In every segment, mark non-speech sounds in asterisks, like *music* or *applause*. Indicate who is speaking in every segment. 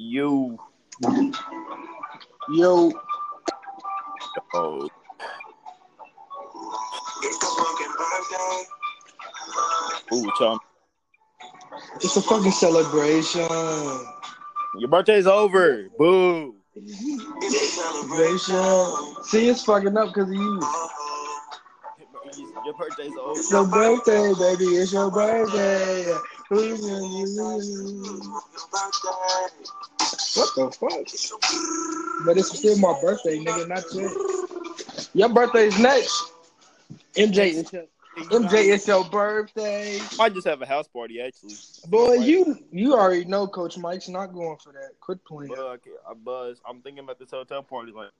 Speaker 1: You.
Speaker 2: Yo,
Speaker 1: Oh, ooh, chum.
Speaker 2: it's a fucking celebration.
Speaker 1: Your birthday's over. Boo.
Speaker 2: Celebration. See, it's fucking up because of you.
Speaker 1: Your birthday's over.
Speaker 2: It's your birthday, baby. It's your birthday. What the fuck? But it's still my birthday, nigga, not yet. Your birthday's next. MJ, it's your, MJ, it's your birthday.
Speaker 1: I just have a house party actually.
Speaker 2: Boy, you you already know Coach Mike's not going for that. Quit playing.
Speaker 1: But okay, I buzz. I'm thinking about this hotel party. Like,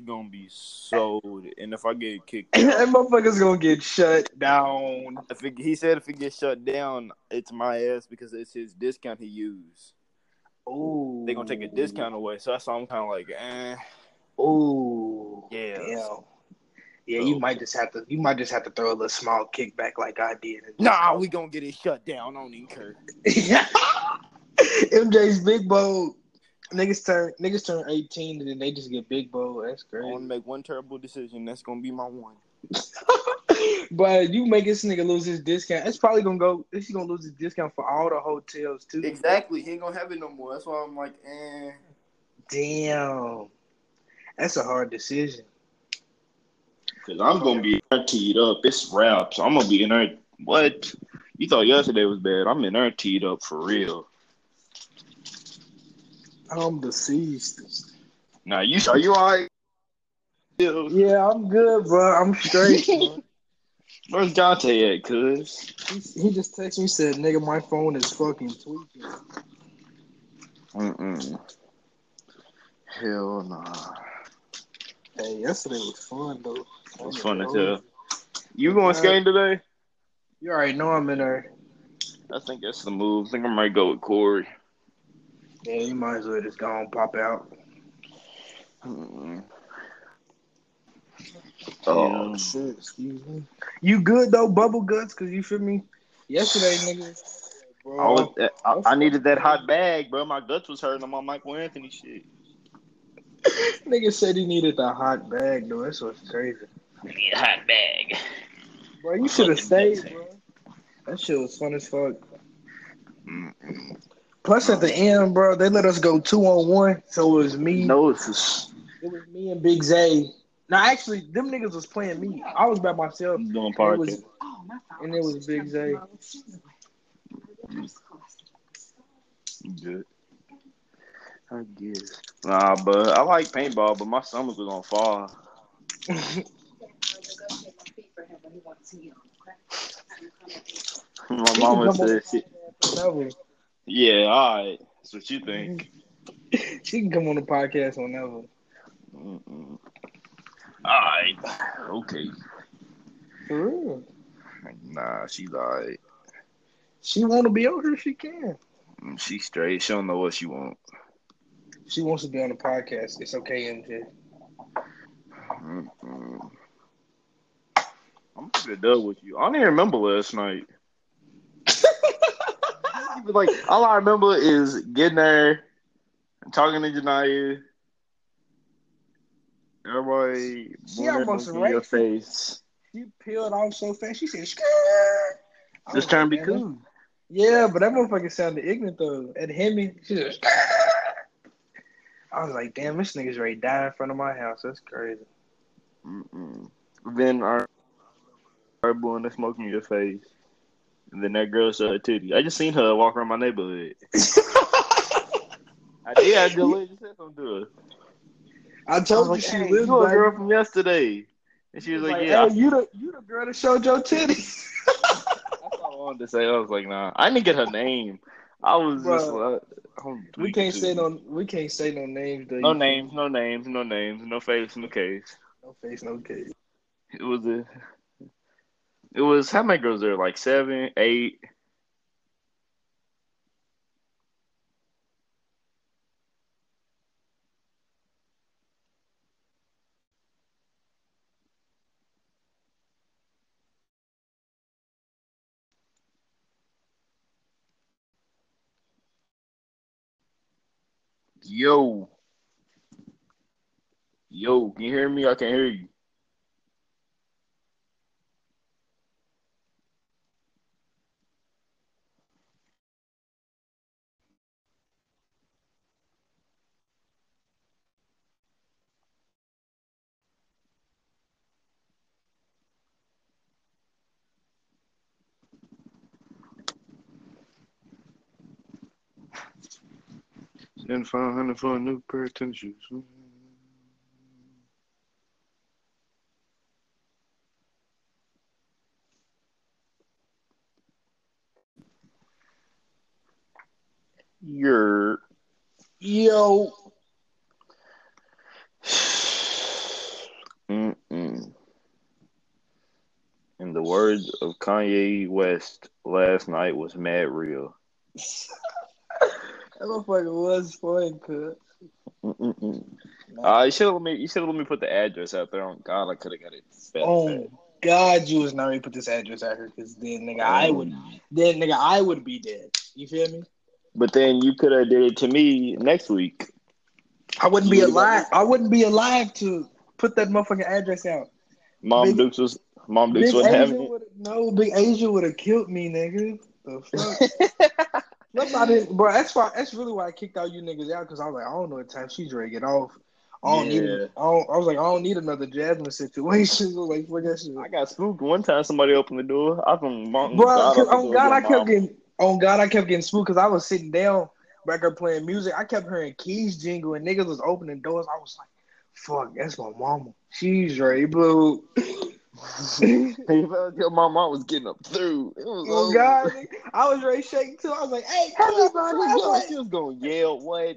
Speaker 1: gonna be sold, and if I get kicked, *laughs*
Speaker 2: that motherfucker's gonna get shut down.
Speaker 1: if it, he said if it gets shut down, it's my ass because it's his discount he used.
Speaker 2: Ooh.
Speaker 1: They're gonna take a discount away, so that's why I'm kind of like, eh.
Speaker 2: Ooh.
Speaker 1: Yeah.
Speaker 2: Damn. Yeah, you might just have to. You might just have to throw a little small kickback like I did.
Speaker 1: Nah, we gonna get it shut down. I don't even care.
Speaker 2: MJ's big bowl. Niggas turn niggas turn eighteen and then they just get big bowl. That's great.
Speaker 1: I want to make one terrible decision. That's gonna be my one. *laughs*
Speaker 2: but you make this nigga lose his discount. It's probably gonna go. He's gonna lose his discount for all the hotels too.
Speaker 1: Exactly. He ain't gonna have it no more. That's why I'm like, eh.
Speaker 2: Damn. That's a hard decision.
Speaker 1: Cause I'm gonna be teed up. It's wraps. I'm gonna be in there. What? You thought yesterday was bad? I'm in there teed up for real.
Speaker 2: I'm deceased.
Speaker 1: Now you are you alright? Yeah.
Speaker 2: Yeah, I'm good, bro. I'm straight. *laughs* bro.
Speaker 1: Where's Dante at? Cause
Speaker 2: he, he just texted me said, "Nigga, my phone is fucking tweaking."
Speaker 1: mm hell nah.
Speaker 2: Hey, yesterday was fun though.
Speaker 1: It was fun as hell. You going skating today?
Speaker 2: You already know I'm in there.
Speaker 1: I think that's the move. I think I might go with Corey.
Speaker 2: Yeah, you might as well just go and pop out.
Speaker 1: Mm-mm.
Speaker 2: Oh
Speaker 1: Yeah.
Speaker 2: shit! Excuse me. You good though, bubble guts? Cause you feel me? Yesterday, nigga. Bro,
Speaker 1: I, was, eh, I, I needed that hot bag, bro. My guts was hurting on my Michael Anthony shit. *laughs*
Speaker 2: nigga said he needed the hot bag though. That's what's crazy.
Speaker 1: I Need a hot bag.
Speaker 2: Bro, you should have stayed, bro. That shit was fun as fuck.
Speaker 1: Mm-mm.
Speaker 2: Plus, at the end, bro, they let us go two on one, so it was me.
Speaker 1: No,
Speaker 2: It was me and Big Zay. Now, actually, them niggas was playing me. I was by myself,
Speaker 1: doing
Speaker 2: It
Speaker 1: party.
Speaker 2: was- and it was Big Zay.
Speaker 1: Good. I guess. Nah, but I like paintball, but my stomach was on fire. *laughs* My mama said,
Speaker 2: the
Speaker 1: shit.
Speaker 2: podcast whenever.
Speaker 1: "Yeah, all right." That's what you think. *laughs*
Speaker 2: She can come on the podcast whenever.
Speaker 1: Mm-mm. All right. Okay.
Speaker 2: For real.
Speaker 1: Nah, she's all right.
Speaker 2: She want to be over here, she can.
Speaker 1: Mm, She straight. She don't know what she want.
Speaker 2: She wants to be on the podcast. It's okay, MJ.
Speaker 1: Mm-mm. I'm get done with you. I don't even remember last night. *laughs* like all I remember is getting there and talking to Janaya. Everybody
Speaker 2: She almost
Speaker 1: in your face.
Speaker 2: She peeled off so fast. She said, was
Speaker 1: Just trying to be cool.
Speaker 2: Yeah, but that motherfucker sounded ignorant though. At Hemi, she just. I was like, damn, this nigga's ready to die in front of my house. That's crazy.
Speaker 1: Mm-mm. Then our our blowing the smoke in your face. And then that girl saw her titty. I just seen her walk around my neighborhood. *laughs* I did. I just just said something to her.
Speaker 2: I
Speaker 1: I was
Speaker 2: told you
Speaker 1: like,
Speaker 2: she
Speaker 1: hey,
Speaker 2: lives
Speaker 1: you a girl from yesterday. And she was like,
Speaker 2: Like,
Speaker 1: yeah.
Speaker 2: hey, you the you the girl that showed your titties. *laughs*
Speaker 1: That's all I wanted to say. I was like, nah. I didn't get her name. I was just like,
Speaker 2: we can't say no. We can't say no names. Though,
Speaker 1: No
Speaker 2: You-
Speaker 1: names, no names, no names, no face, no case.
Speaker 2: No face, no case.
Speaker 1: It was a. It was how many girls there? Like seven, eight. Yo. Yo, can you hear me? I can't hear you. Then five hundred for a new pair of tennis shoes. Mm. You're
Speaker 2: Yo.
Speaker 1: Mm-mm. In the words of Kanye West, last night was mad real. *laughs*
Speaker 2: That motherfucker was fun, cuz.
Speaker 1: Uh, you should have let me. You should have let me put the address out there. On God, I could have got it. Fat,
Speaker 2: Oh
Speaker 1: fat.
Speaker 2: God, you was not ready to put this address out here because then nigga I would then nigga I would be dead. You feel me?
Speaker 1: But then you could have did it to me next week.
Speaker 2: I wouldn't be
Speaker 1: You-
Speaker 2: alive. I wouldn't be alive to put that motherfucking address out.
Speaker 1: Mom
Speaker 2: Big-
Speaker 1: Dukes was Mom Dukes
Speaker 2: Big
Speaker 1: wasn't
Speaker 2: Asia
Speaker 1: having it.
Speaker 2: would no Big Asia would have killed me, nigga. The fuck? *laughs* That's why I didn't, bro. That's why. That's really why I kicked all you niggas out because I was like, I don't know what time she's ready to get off. I don't need.
Speaker 1: Yeah.
Speaker 2: I, don't, I was like, I don't need another Jasmine situation. *laughs* I like, fuck that shit.
Speaker 1: I got spooked one time. Somebody opened the door. I from Mom.
Speaker 2: Bro,
Speaker 1: God,
Speaker 2: on God, I kept getting on God, I kept getting spooked because I was sitting down back there playing music. I kept hearing keys jingle and niggas was opening doors. I was like, fuck, that's my mama. She's ready, blue. *laughs*
Speaker 1: You felt like my mom was getting up through. It was
Speaker 2: Oh. God. I was ready shaking too. I was like, hey,
Speaker 1: Everybody. She was gonna yell. What?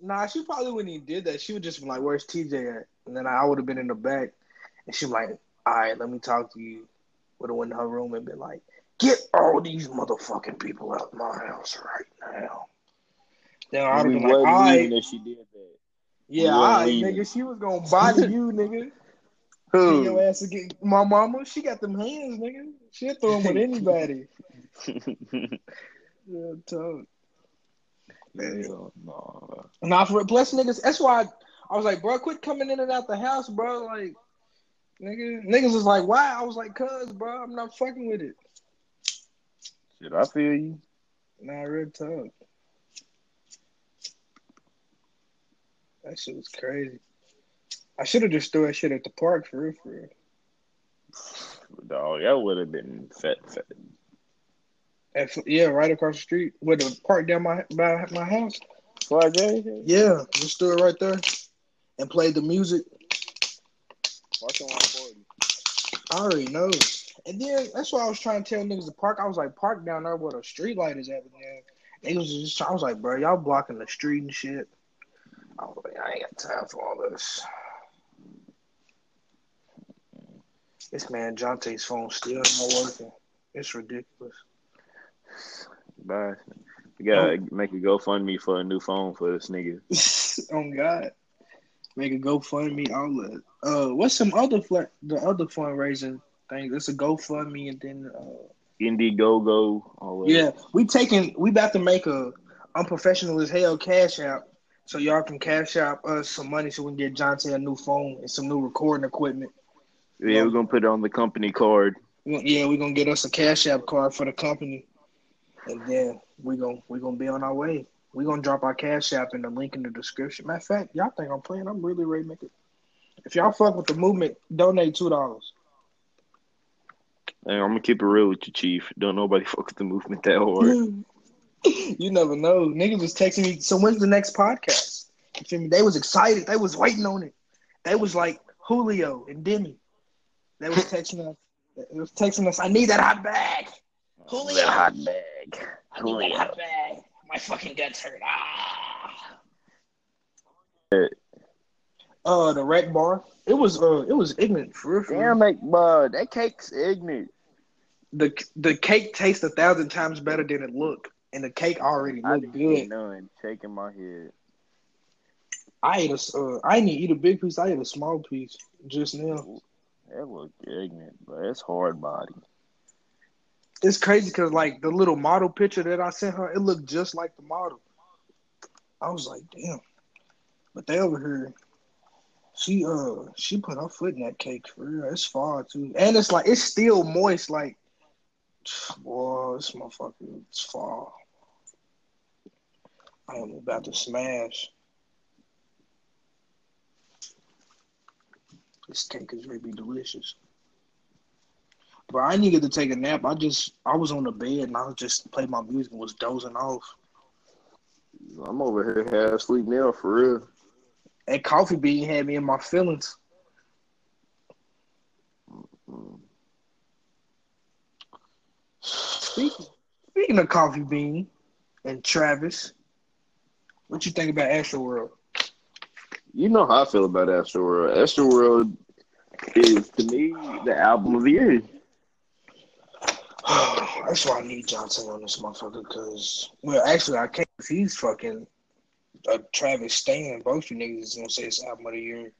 Speaker 2: Nah, she probably wouldn't even did that. She would just be like, "Where's TJ at?" And then I would have been in the back, and she like, "All right, let me talk to you." Would have went in her room and been like, "Get all these motherfucking people out of my house right now." Then I'd have
Speaker 1: we
Speaker 2: been like, "All right,
Speaker 1: if she did that.
Speaker 2: yeah, all right, nigga." She was gonna body you, nigga. *laughs* Get
Speaker 1: Who?
Speaker 2: your ass again. My mama, she got them hands, nigga. She'll throw them with anybody. *laughs* Yeah, tough.
Speaker 1: Hell no.
Speaker 2: Nah, for plus niggas. That's why I, I was like, bro, quit coming in and out the house, bro. Like, nigga, niggas was like, why? I was like, cuz, bro, I'm not fucking with it.
Speaker 1: Shit, I feel you.
Speaker 2: Nah, real talk. That shit was crazy. I should have just threw that shit at the park for real, for real.
Speaker 1: Dog, that would have been fat, fat.
Speaker 2: At, yeah, right across the street with the park down my by my house.
Speaker 1: Fly J?
Speaker 2: Yeah, just threw it right there and played the music.
Speaker 1: Watch on 140.
Speaker 2: I already know. And then that's why I was trying to tell niggas to park. I was like, park down there where the street light is at. Then niggas was just, I was like, bro, y'all blocking the street and shit. I was like, I ain't got time for all this. This man Jonte's phone still not working. It's ridiculous.
Speaker 1: Bye. We gotta make a GoFundMe for a new phone for this nigga. *laughs*
Speaker 2: oh God, make a GoFundMe outlet. Uh, what's some other fl- the other fundraising things? It's a GoFundMe and then uh.
Speaker 1: Indiegogo. All that.
Speaker 2: Yeah, we taking we about to make a unprofessional as hell cash app so y'all can cash out us some money so we can get Jonte a new phone and some new recording equipment.
Speaker 1: Yeah, we're gonna put it on the company card.
Speaker 2: Yeah, we're gonna get us a cash app card for the company, and then we gonna we gonna be on our way. We're gonna drop our cash app in the link in the description. Matter of fact, y'all think I'm playing? I'm really ready to make it. If y'all fuck with the movement, donate two dollars.
Speaker 1: And I'm gonna keep it real with you, Chief. Don't nobody *laughs* fuck with the movement that hard. *laughs*
Speaker 2: you never know. Niggas was texting me. So when's the next podcast? You feel me? They was excited. They was waiting on it. They was like Julio and Demi. They was texting us. They was texting us. I need that hot bag. Julio.
Speaker 1: That hot bag.
Speaker 2: I need that hot bag. My fucking guts hurt. Ah. Uh, the wreck bar. It was uh, it was ignorant for real. for.
Speaker 1: Damn it, bud. That cake's ignorant.
Speaker 2: The the cake tastes a thousand times better than it looked, and the cake already
Speaker 1: I
Speaker 2: looked
Speaker 1: didn't
Speaker 2: good.
Speaker 1: none. Shaking my head.
Speaker 2: I ate a, uh, I didn't eat a big piece. I ate a small piece just now.
Speaker 1: That looked ignorant, but it's hard body.
Speaker 2: It's crazy because like the little model picture that I sent her, it looked just like the model. I was like, damn. But they over here, she uh she put her foot in that cake for real. It's far too, and it's like it's still moist. Like, boy, this motherfucker, it's far. I am about to smash. This cake is really delicious. But I didn't to take a nap. I just I was on the bed and I was just playing my music and was dozing off.
Speaker 1: I'm over here half asleep now for real.
Speaker 2: That coffee bean had me in my feelings. Speaking, speaking of coffee bean and Travis, what you think about Astroworld?
Speaker 1: You know how I feel about Astroworld. Astro World is to me the album of the year. *sighs*
Speaker 2: That's why I need Johnson on this motherfucker. Because well, actually, I can't. If he's fucking a Travis Stan, both you niggas is gonna say it's album of the year.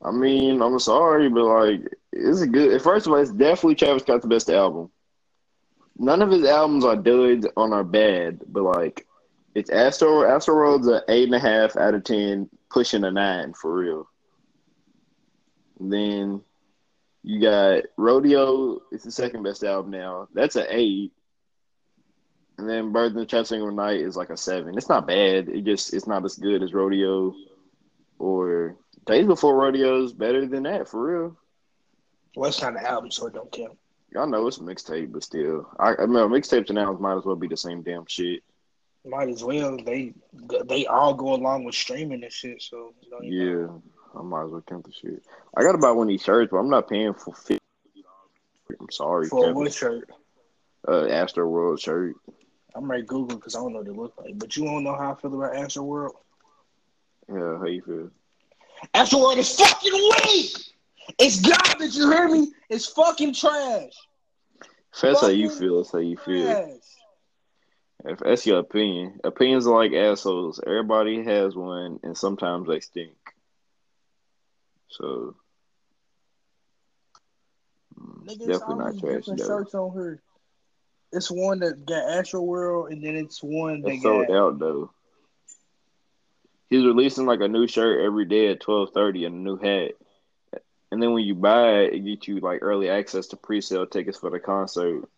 Speaker 1: I mean, I'm sorry, but like, it's a good. First of all, it's definitely Travis got the best album. None of his albums are good on are bad, but like, it's Astro Astro World's an eight and a half out of ten, pushing a nine for real. And then you got Rodeo. It's the second best album now. That's an eight. And then Birds in the Trap Sing McKnight is like a seven. It's not bad. It just it's not as good as Rodeo or Days Before Rodeo is better than that for real.
Speaker 2: Well, it's not an album, so it don't count.
Speaker 1: Y'all know it's a mixtape, but still, I, I mean, mixtapes and albums might as well be the same damn shit.
Speaker 2: Might as well. They they all go along with streaming and shit. So
Speaker 1: yeah, I might as well count the shit. I got buy one of these shirts, but I'm not paying for fifty. I'm sorry.
Speaker 2: For what shirt?
Speaker 1: Uh, Astro World shirt.
Speaker 2: I'm to Google because I don't know what they look like. But you don't know how I feel about Astro World.
Speaker 1: Yeah, how you feel?
Speaker 2: Astro World is fucking weak. It's garbage. You hear me? It's fucking trash.
Speaker 1: That's fucking how you feel, that's how you feel. Trash. If that's your opinion, opinions are like assholes. Everybody has one, and sometimes they stink. So,
Speaker 2: mm, Nigga, definitely not trash. Different shirts on her. It's one that got Astro World, and then it's one that
Speaker 1: it's sold
Speaker 2: got...
Speaker 1: out though. He's releasing like a new shirt every day at twelve thirty and a new hat. And then when you buy it, it gets you like early access to pre-sale tickets for the concert.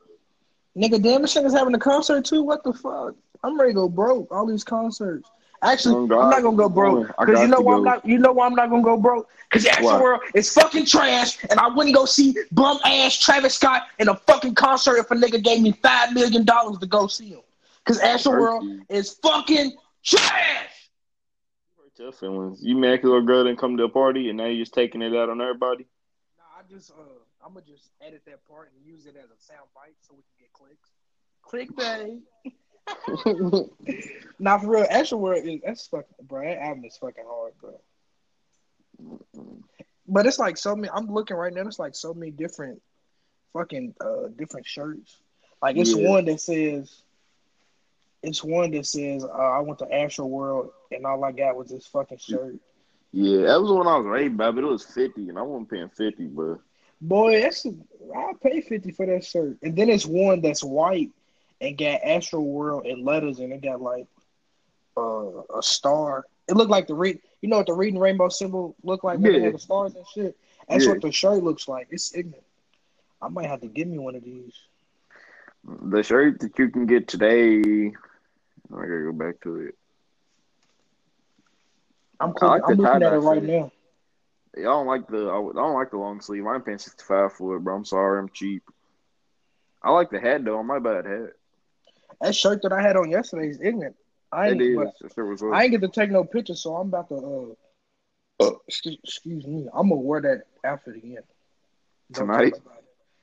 Speaker 2: Nigga, damn, this is having a concert too. What the fuck? I'm ready to go broke. All these concerts. Actually, oh, I'm not gonna go broke because you know why I'm not. You know why I'm not gonna go broke? Because the actual world is fucking trash, and I wouldn't go see bum ass Travis Scott in a fucking concert if a nigga gave me five million dollars to go see him. Because Astro World is fucking trash.
Speaker 1: Your feelings. You mad because a girl didn't come to a party, and now you're just taking it out on everybody.
Speaker 2: Nah, I just uh, I'm gonna just edit that part and use it as a sound bite so we can get clicks. Clickbait. *laughs* Not for real. Astro World is that's fucking bro. That album is fucking hard, bro. But it's like so many. I'm looking right now. It's like so many different, fucking uh, different shirts. Like it's yeah. one that says, it's one that says, uh, "I went to Astro World and all I got was this fucking shirt."
Speaker 1: Yeah, that was when I was by, but it was fifty, and I wasn't paying fifty, but
Speaker 2: boy, that's I'll pay fifty for that shirt. And then it's one that's white and got Astro World in letters, and it got like uh, a star. It looked like the read. You know what the reading rainbow symbol looked like? Yeah. Had the stars and shit. That's yeah. what the shirt looks like. It's ignorant. I might have to give me one of these.
Speaker 1: The shirt that you can get today. I gotta go back to it.
Speaker 2: I'm, like I'm looking at it right now.
Speaker 1: I don't like the I don't like the long sleeve. I'm paying sixty five for it, bro. I'm sorry, I'm cheap. I like the hat though. I might buy that hat.
Speaker 2: That shirt that I had on yesterday is ignorant. I ain't, I ain't get to take no pictures, so I'm about to. Uh, uh, excuse, excuse, me. I'm gonna wear that after the end.
Speaker 1: Don't tonight?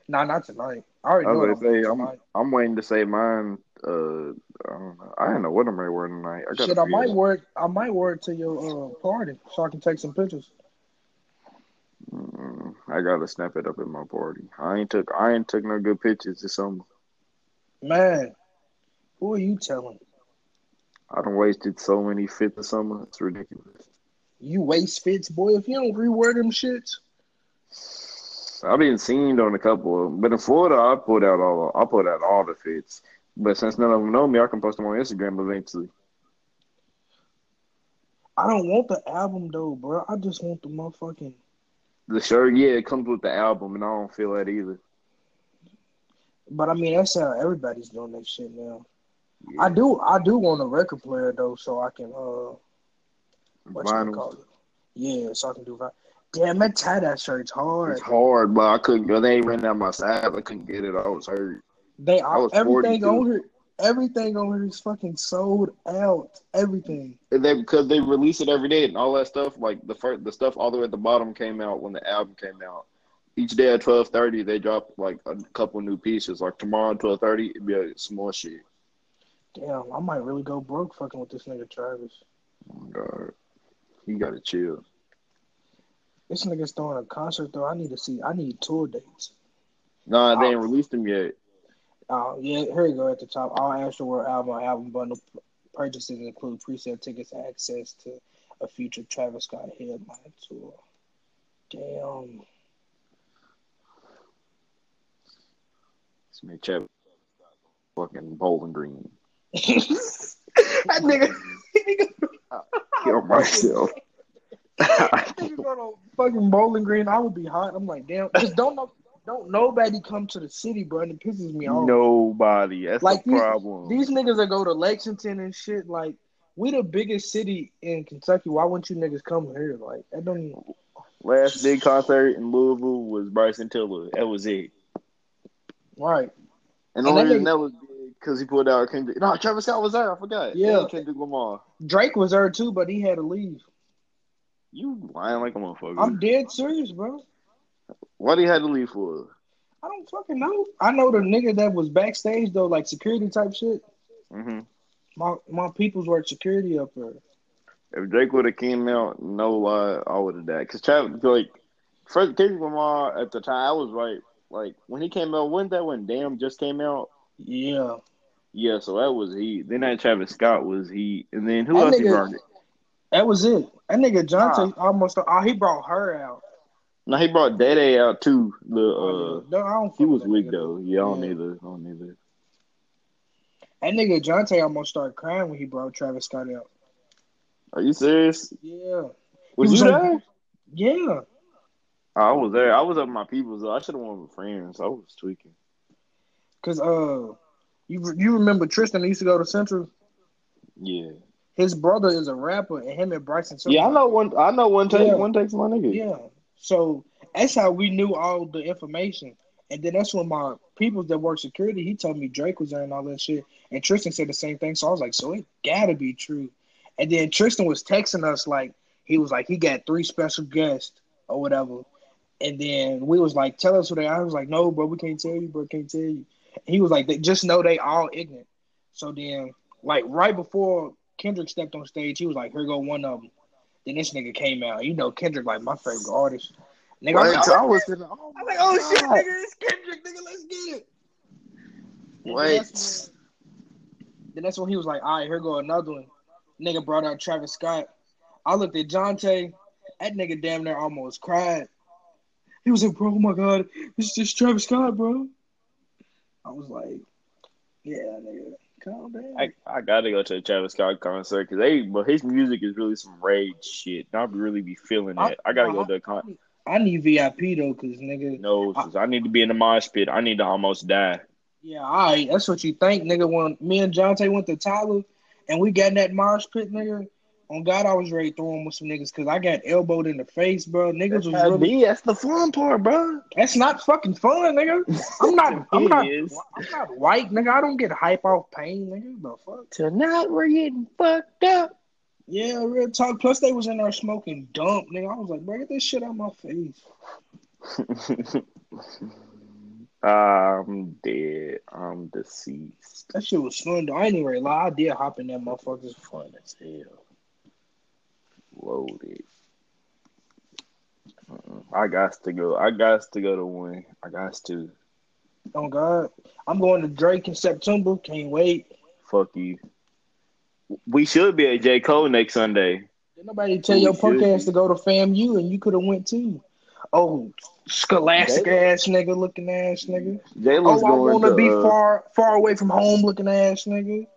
Speaker 2: Nah, not tonight. I already
Speaker 1: I
Speaker 2: know.
Speaker 1: Say, I'm, I'm waiting to say mine. Uh, I don't know. I don't know what I'm gonna wear tonight. I
Speaker 2: Shit, I might wear. It, I might wear it to your uh, party so I can take some pictures.
Speaker 1: Mm, I gotta snap it up at my party. I ain't took. I ain't took no good pictures this summer.
Speaker 2: Man, who are you telling?
Speaker 1: I don't wasted so many fits this summer. It's ridiculous.
Speaker 2: You waste fits, boy. If you don't reword them shits.
Speaker 1: I've been seen on a couple of them, but in Florida, I put out all I put out all the fits. But since none of them know me, I can post them on Instagram eventually.
Speaker 2: I don't want the album though, bro. I just want the motherfucking.
Speaker 1: The shirt, yeah, it comes with the album, and I don't feel that either.
Speaker 2: But I mean, that's how everybody's doing that shit now.
Speaker 1: Yeah.
Speaker 2: I do, I do want a record player though, so I can uh, what you
Speaker 1: Vinyl.
Speaker 2: call it? Yeah, so I can do that. Damn, that tie that shirt's hard.
Speaker 1: It's hard, but I couldn't. They ain't ran out my size. I couldn't get it. I was hurt.
Speaker 2: They
Speaker 1: was
Speaker 2: everything
Speaker 1: 42.
Speaker 2: on here, everything on here is fucking sold out. Everything.
Speaker 1: And they because they release it every day and all that stuff. Like the first, the stuff all the way at the bottom came out when the album came out. Each day at twelve thirty, they drop like a couple new pieces. Like tomorrow at twelve thirty, it'd be like, some more shit.
Speaker 2: Damn, I might really go broke fucking with this nigga Travis.
Speaker 1: Oh my god, you gotta chill.
Speaker 2: This nigga's throwing a concert though. I need to see. I need tour dates.
Speaker 1: Nah, they ain't released them yet.
Speaker 2: Uh, yeah, here you go at the top. All Astro World album album bundle purchases include pre-sale tickets and access to a future Travis Scott headline tour. Damn.
Speaker 1: This man Chap fucking Bowling Green. *laughs*
Speaker 2: that nigga,
Speaker 1: Kill myself.
Speaker 2: nigga go to fucking Bowling Green. I would be hot. I'm like, damn. just don't know, don't nobody come to the city, bro. And it pisses me off.
Speaker 1: Nobody. That's
Speaker 2: Like
Speaker 1: the
Speaker 2: these-
Speaker 1: problem.
Speaker 2: These niggas that go to Lexington and shit, like we the biggest city in Kentucky. Why wouldn't you niggas come here? Like I don't. Even,
Speaker 1: Last big concert in Louisville was Bryson Tiller. That was it.
Speaker 2: right.
Speaker 1: And the only reason
Speaker 2: nigga-
Speaker 1: that was big because he pulled out Kendrick. No, Travis Scott was there. I forgot.
Speaker 2: Yeah.
Speaker 1: Kendrick Lamar.
Speaker 2: Drake was there too, but he had to leave.
Speaker 1: You lying like a motherfucker.
Speaker 2: I'm dead serious, bro.
Speaker 1: What he had to leave for?
Speaker 2: I don't fucking know. I know the nigga that was backstage though, like security type shit.
Speaker 1: hmm
Speaker 2: My my peoples work security up there.
Speaker 1: If Drake would have came out, no lie, I would have died. Cause Travis, like, first Kendrick Lamar at the time, I was right. Like when he came out, wasn't that when Damn just came out?
Speaker 2: Yeah.
Speaker 1: Yeah, so that was he. Then that Travis Scott was he, and then who
Speaker 2: That
Speaker 1: else he
Speaker 2: nigga-
Speaker 1: brought?
Speaker 2: That was it. That nigga Jonte almost oh he brought her out.
Speaker 1: No, he brought Day Day out too. The uh,
Speaker 2: no, I don't
Speaker 1: he was weak
Speaker 2: nigga.
Speaker 1: though. Yeah, I don't
Speaker 2: Yeah.
Speaker 1: either. I don't either.
Speaker 2: That nigga Jonte almost started crying when he brought Travis Scott out.
Speaker 1: Are you serious?
Speaker 2: Yeah.
Speaker 1: Was,
Speaker 2: was
Speaker 1: you
Speaker 2: like-
Speaker 1: there?
Speaker 2: Yeah.
Speaker 1: I was there. I was up with my people. So I should have went with friends. I was tweaking.
Speaker 2: Cause uh you you remember Tristan that used to go to Central?
Speaker 1: Yeah.
Speaker 2: His brother is a rapper and him and Bryson
Speaker 1: Yeah, I know one. I know one take.
Speaker 2: Yeah.
Speaker 1: One takes my nigga.
Speaker 2: Yeah. So that's how we knew all the information. And then that's when my people that work security, he told me Drake was there and all that shit. And Tristan said the same thing. So I was like, so it gotta be true. And then Tristan was texting us like he was like he got three special guests or whatever. And then we was like, tell us who they are. I was like, no, bro, we can't tell you, bro, can't tell you. He was like, they just know they all ignorant. So then, like right before Kendrick stepped on stage, he was like, here go one of them. Then this nigga came out. You know, Kendrick like my favorite artist. Nigga, I'm like,
Speaker 1: so I
Speaker 2: oh,
Speaker 1: was sitting. Oh
Speaker 2: I'm like, oh shit, nigga, it's Kendrick, nigga, let's get it. And then
Speaker 1: Wait.
Speaker 2: that's when- Then that's when he was like, all right, here go another one. Nigga brought out Travis Scott. I looked at Jonte. That nigga damn near almost cried. He was like, bro, oh my God, it's just Travis Scott, bro. I was like, yeah, nigga, calm down.
Speaker 1: I, I gotta go to a Travis Scott concert because they, but his music is really some rage shit. I really be feeling that. I, gotta go to a con.
Speaker 2: I need VIP though, cause nigga,
Speaker 1: No, 'cause I need to be in the mosh pit. I need to almost die.
Speaker 2: yeah, all right, that's what you think, nigga. When me and Jonte went to Tyler and we got in that mosh pit, nigga, on God, I was ready to throw him with some niggas because I got elbowed in the face, bro. Niggas was really.
Speaker 1: That's the fun part, bro.
Speaker 2: That's not fucking fun, nigga. I'm not. *laughs* I'm not.
Speaker 1: is.
Speaker 2: I'm not white, nigga. I don't get hype off pain, nigga. The fuck.
Speaker 1: Tonight we're getting fucked up.
Speaker 2: Yeah, real talk. Plus, they was in there smoking dump, nigga. I was like, bro, get this shit out my face. *laughs*
Speaker 1: I'm dead. I'm deceased.
Speaker 2: That shit was fun, though. I ain't even lie. I did hop in that motherfucker. It's fun as hell.
Speaker 1: Loaded. Mm-mm. I got to go. I got to go to one. I got to.
Speaker 2: Oh God, I'm going to Drake in September. Can't wait.
Speaker 1: Fuck you. We should be at J. Cole next Sunday.
Speaker 2: Did nobody tell
Speaker 1: We
Speaker 2: your punk
Speaker 1: should
Speaker 2: ass to go to FAMU and you could have went too? Oh, scholastic ass nigga, looking ass nigga.
Speaker 1: Jalen's
Speaker 2: Oh, I want to
Speaker 1: to
Speaker 2: be
Speaker 1: uh,
Speaker 2: far, far away from home, looking ass nigga.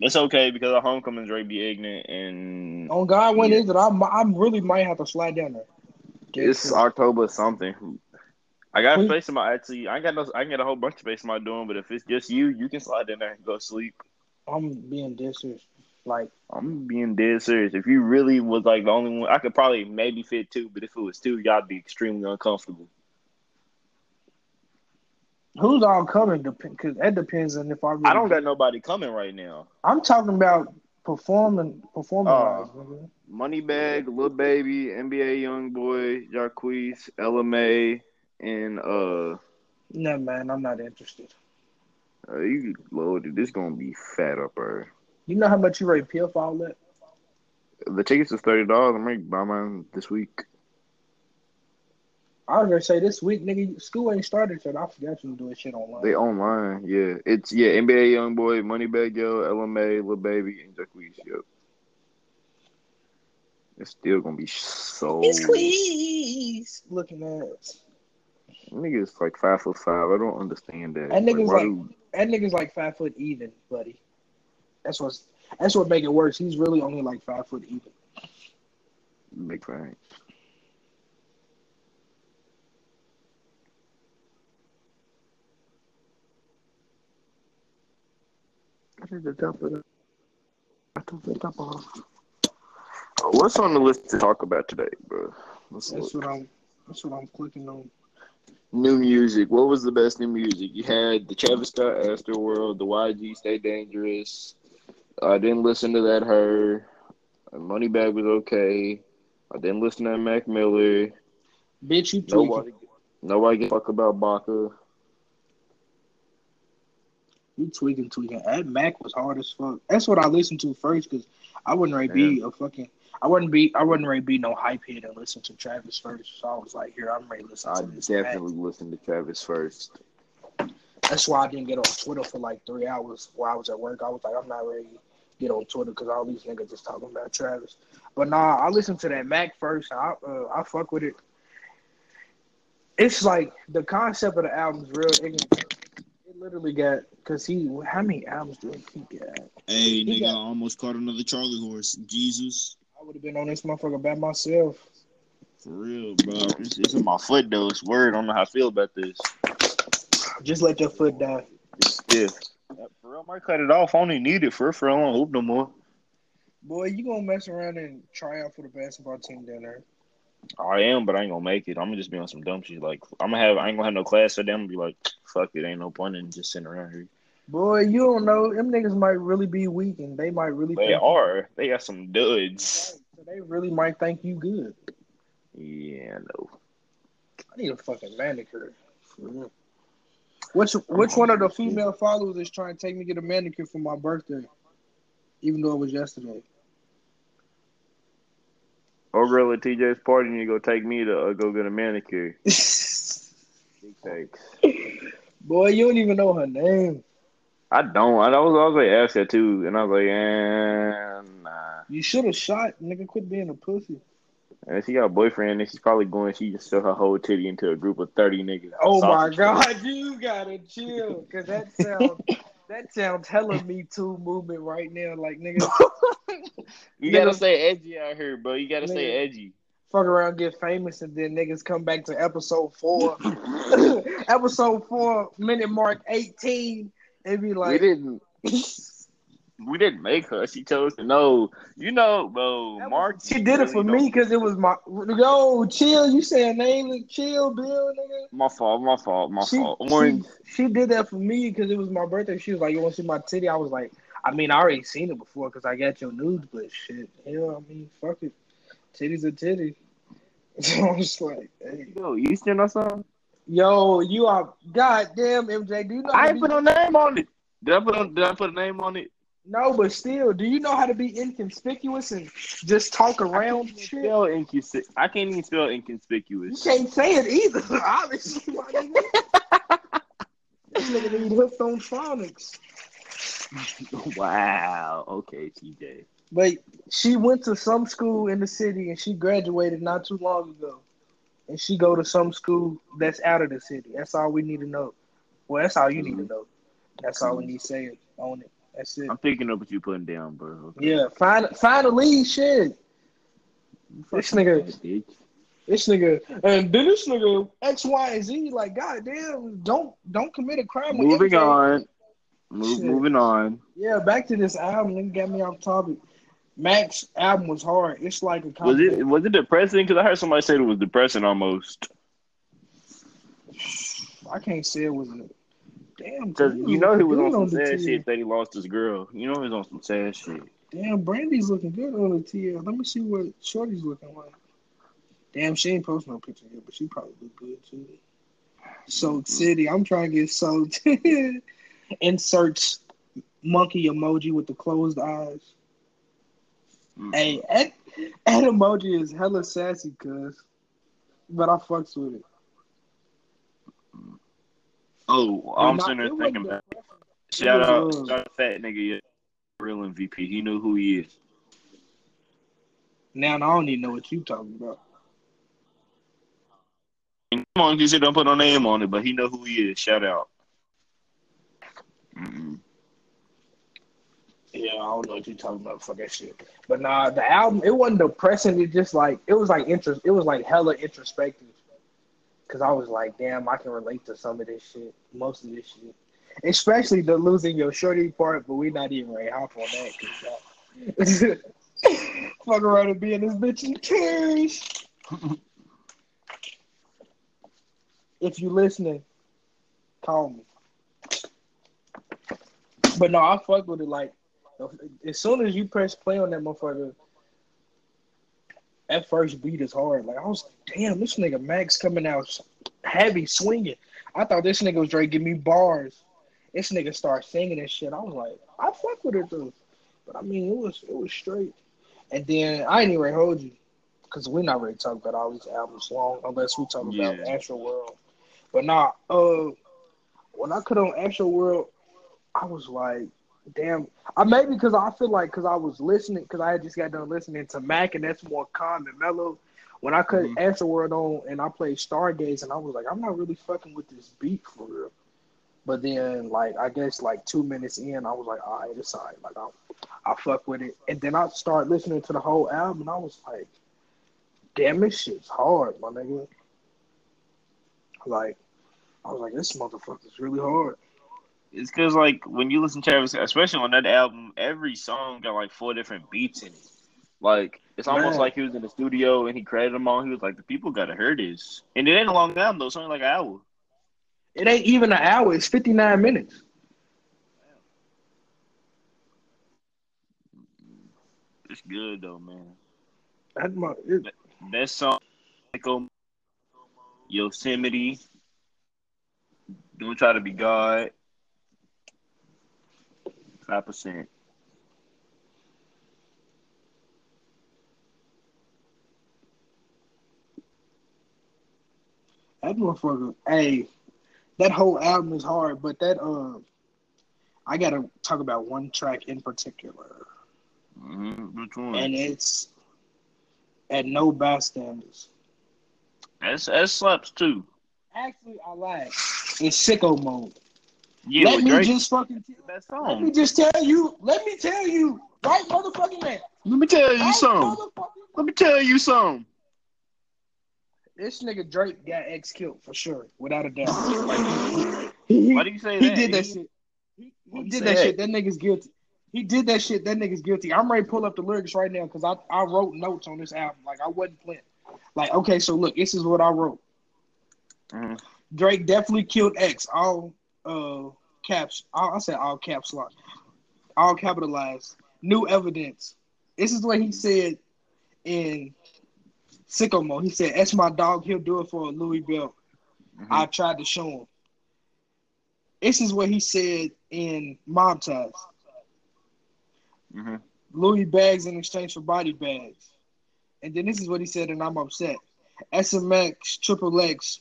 Speaker 1: It's okay because our homecoming's ready to be ignorant and
Speaker 2: On God, when
Speaker 1: Yeah.
Speaker 2: is it? I I really might have to slide down there.
Speaker 1: it's October something. I got
Speaker 2: Who-
Speaker 1: space in my actually. I got no. I can get a whole bunch of space in my dorm, but if it's just you, you can slide in there and go sleep.
Speaker 2: I'm being dead serious. Like,
Speaker 1: I'm being dead serious. If you really was like the only one, I could probably maybe fit two, but if it was two, y'all would be extremely uncomfortable.
Speaker 2: Who's all coming? Because that depends on if I. Really
Speaker 1: I don't got nobody coming right now.
Speaker 2: I'm talking about performing, performing. Wise, nigga.
Speaker 1: Moneybagg, Lil Baby, NBA YoungBoy, Jacquees, LMA, and uh,
Speaker 2: No, man, I'm not interested.
Speaker 1: uh you loaded. This gonna be fat up her.
Speaker 2: You know how much you rate for all that?
Speaker 1: The tickets is thirty dollars. I'm to buy mine this week.
Speaker 2: I was gonna say this week, nigga, school ain't started yet. I forgot you doing shit online.
Speaker 1: They online, yeah. It's yeah, NBA YoungBoy, Moneybagg Yo, LMA, Lil Baby, and Jacquees. Yep. It's still gonna be so.
Speaker 2: It's squeeze. Looking at nigga,
Speaker 1: Niggas like five foot five. I don't understand that.
Speaker 2: That nigga's
Speaker 1: why
Speaker 2: like-
Speaker 1: do-
Speaker 2: that nigga's like five foot even, buddy. That's what's that's what make it worse. He's really only like five foot even.
Speaker 1: Big fan. Did the top of the. I took the top off. What's on the list to talk about today, bro? Let's
Speaker 2: That's
Speaker 1: look.
Speaker 2: what I'm that's what I'm clicking on.
Speaker 1: New music. What was the best new music? You had the Travis Scott Astroworld, the YG Stay Dangerous. I didn't listen to that. Her Moneybagg was okay. I didn't listen to Mac Miller.
Speaker 2: Bitch, you tweaking.
Speaker 1: Nobody, nobody a fuck about Baca.
Speaker 2: You tweaking, tweaking. That Mac was hard as fuck. That's what I listened to first because I wouldn't really be a fucking. I wouldn't be. I wouldn't really be no hype head and listen to Travis first. So I was like, here, I'm ready to listen
Speaker 1: I
Speaker 2: to this. Mac.
Speaker 1: definitely listened to Travis first.
Speaker 2: That's why I didn't get on Twitter for like three hours while I was at work. I was like, I'm not ready to get on Twitter because all these niggas just talking about Travis. But nah, I listened to that Mac first. I uh, I fuck with it. It's like the concept of the album is real. It literally got because he how many albums do he get?
Speaker 3: Hey,
Speaker 2: He
Speaker 3: nigga,
Speaker 2: got-
Speaker 3: I almost caught another Charlie horse. Jesus.
Speaker 2: I would have been on this motherfucker by myself.
Speaker 3: For real, bro.
Speaker 1: It's, it's in my foot though. It's word. I don't know how I feel about this.
Speaker 2: Just let your foot die.
Speaker 1: It's stiff. Yeah, for real, I might cut it off. I don't need it for for I don't hoop no more.
Speaker 2: Boy, you gonna mess around and try out for the basketball team down there.
Speaker 1: I am, but I ain't gonna make it. I'm gonna just be on some dumb shit. Like I'm gonna have, I ain't gonna have no class today. I'm gonna be like, fuck it, ain't no point in just sitting around here.
Speaker 2: Boy, you don't know. Them niggas might really be weak and they might really
Speaker 1: They are. They got some duds.
Speaker 2: So they really might think you good.
Speaker 1: Yeah, I know.
Speaker 2: I need a fucking manicure. Which which one of the female followers is trying to take me to get a manicure for my birthday? Even though it was yesterday.
Speaker 1: Or girl at TJ's party, and you go take me to uh, go get a manicure. *laughs* Big thanks.
Speaker 2: Boy, you don't even know her name.
Speaker 1: I don't. I was always like ask that too, and I was like, eh, nah.
Speaker 2: You should have shot, nigga. Quit being a pussy.
Speaker 1: And she got a boyfriend, and she's probably going. She just threw her whole titty into a group of thirty niggas.
Speaker 2: Oh my
Speaker 1: Sausage *laughs*
Speaker 2: god, you gotta chill, cause that sounds *laughs* that sounds hella Me Too movement right now. Like nigga, *laughs*
Speaker 1: You gotta stay edgy out here, bro. You gotta
Speaker 2: Nigga.
Speaker 1: stay edgy.
Speaker 2: fuck around, get famous, and then niggas come back to episode four, *laughs* *laughs* episode four, minute mark eighteen, and be like.
Speaker 1: we didn't. We didn't make her. She chose to know. You know, bro. Mark.
Speaker 2: She did it for me because it was my yo chill. You say a name, chill, Bill, nigga.
Speaker 1: My fault. My fault. My
Speaker 2: She,
Speaker 1: fault. Orange.
Speaker 2: she she did that for me because it was my birthday. She was like, "You want to see my titty?" I was like, "I mean, I already seen it before because I got your nudes, but shit, hell, I mean, fuck it, titty's a titty." *laughs* So I was like, hey.
Speaker 1: Yo, Eastern or something?
Speaker 2: "Yo, you are goddamn MJ. Do you know?
Speaker 1: I ain't put no name on it. Did I put on, Did I put a name on it?
Speaker 2: No, but still, do you know how to be inconspicuous and just talk around
Speaker 1: I
Speaker 2: shit?
Speaker 1: can't spell incons- I can't even spell inconspicuous.
Speaker 2: You can't say it either, *laughs* obviously. This nigga need hooked on phonics. *laughs*
Speaker 1: wow. Okay, TJ.
Speaker 2: But she went to some school in the city and she graduated not too long ago. And she go to some school that's out of the city. That's all we need to know. Well, that's all you need to mm-hmm. know. That's all we need to say on it. That's it.
Speaker 1: I'm picking up what you're putting down, bro.
Speaker 2: Yeah, find find a lead. Shit. This nigga, this nigga, and then this nigga X, Y, and Z. Like, goddamn, don't don't commit a crime.
Speaker 1: Moving on. Move, moving on.
Speaker 2: Yeah, back to this album. Nigga got me off topic. Mac's album was hard. It's like a
Speaker 1: Was it was it depressing? Because I heard somebody say it was depressing almost.
Speaker 2: I can't say it was. Damn,
Speaker 1: Because you know he was on some
Speaker 2: the
Speaker 1: sad shit that he lost his girl. You know he was on some sad shit.
Speaker 2: Damn, Brandy's looking good on the TL. Let me see what Shorty's looking like. Damn, she ain't posting no picture here, but she probably look good too. Sold City. I'm trying to get sold. *laughs* Inserts monkey emoji with the closed eyes.
Speaker 1: Mm.
Speaker 2: Hey, that, that emoji is hella sassy, cuz. But I fucks with it.
Speaker 1: Oh, I'm sitting there thinking about shout out, shout out fat nigga, yeah, real MVP. He knew who he is.
Speaker 2: Now I don't even know what you talking about.
Speaker 1: And come on, you said don't put no name on it, but he know who he is. Shout out. Mm-mm.
Speaker 2: Yeah, I don't know what you talking about. Fuck that shit. But nah, the album it wasn't depressing. It just like it was like interest. It was like hella introspective. Cause I was like, damn, I can relate to some of this shit, most of this shit, especially the losing your shorty part. But we not even ready hop on that. *laughs* Fuck around and be in this bitch in tears. *laughs* if you listening, call me. But no, I fuck with it. Like as soon as you press play on that motherfucker, that first beat is hard. Like I was like, damn, this nigga Max coming out heavy swinging. I thought this nigga was Drake give me bars. This nigga start singing and shit. I was like, I fuck with it though. But I mean, it was it was straight. And then I ain't even hold you because we're not to talk about all these albums long unless we talk about
Speaker 1: Yeah.
Speaker 2: Astro World. But nah, uh, when I cut on Astro World, I was like, damn. I maybe because I feel like because I was listening because I had just got done listening to Mac and that's more calm and mellow. When I cut
Speaker 1: Mhm.
Speaker 2: Astro World on and I played Stargaze and I was like, I'm not really fucking with this beat for real. But then, like, I guess like two minutes in, I was like, all right, it's all right. Like, I, I fuck with it. And then I start listening to the whole album and I was like, damn, this shit's hard, my nigga. Like, I was like, this motherfucker's really hard.
Speaker 1: It's because like when you listen to Travis, especially on that album, every song got like four different beats in it. Like it's almost
Speaker 2: Man.
Speaker 1: like he was in the studio and he created them all. He was like, the people gotta hear this, and it ain't a long album though. It's only like an hour.
Speaker 2: It ain't even an hour. It's 59 minutes.
Speaker 1: It's good though, man.
Speaker 2: That's my, it,
Speaker 1: That song, Yosemite, Don't Try to Be God, five percent.
Speaker 2: that motherfucker. Hey, that whole album is hard, but that uh, I gotta talk about one track in particular,
Speaker 1: Mm-hmm. Which one?
Speaker 2: and it's at No Bystanders.
Speaker 1: That's that slaps too.
Speaker 2: Actually, I lied. It's sicko mode.
Speaker 1: Yeah,
Speaker 2: let me
Speaker 1: Drake,
Speaker 2: just fucking tell,
Speaker 1: that
Speaker 2: let me just tell you. Let me tell you, right, motherfucking man.
Speaker 1: Let me tell you
Speaker 2: Right,
Speaker 1: something. Let me tell you something.
Speaker 2: This nigga Drake got X killed for sure, without a doubt. Like,
Speaker 1: Why do you say
Speaker 2: he
Speaker 1: that?
Speaker 2: did that shit. He, he did that
Speaker 1: that?
Speaker 2: shit. That nigga's guilty. He did that shit. That nigga's guilty. I'm ready to pull up the lyrics right now because I, I wrote notes on this album. Like I wasn't playing. Like okay, so look, this is what I wrote.
Speaker 1: Mhm.
Speaker 2: Drake definitely killed X. All uh caps. I, I said all caps lock. All capitalized. New evidence. This is what he said in Sicko Mode. He said, "That's my dog. He'll do it for a Louis belt."
Speaker 1: Mhm.
Speaker 2: I tried to show him. This is what he said in Mob Ties.
Speaker 1: Mhm.
Speaker 2: Louis bags in exchange for body bags. And then this is what he said, and I'm upset. SMX, Triple X,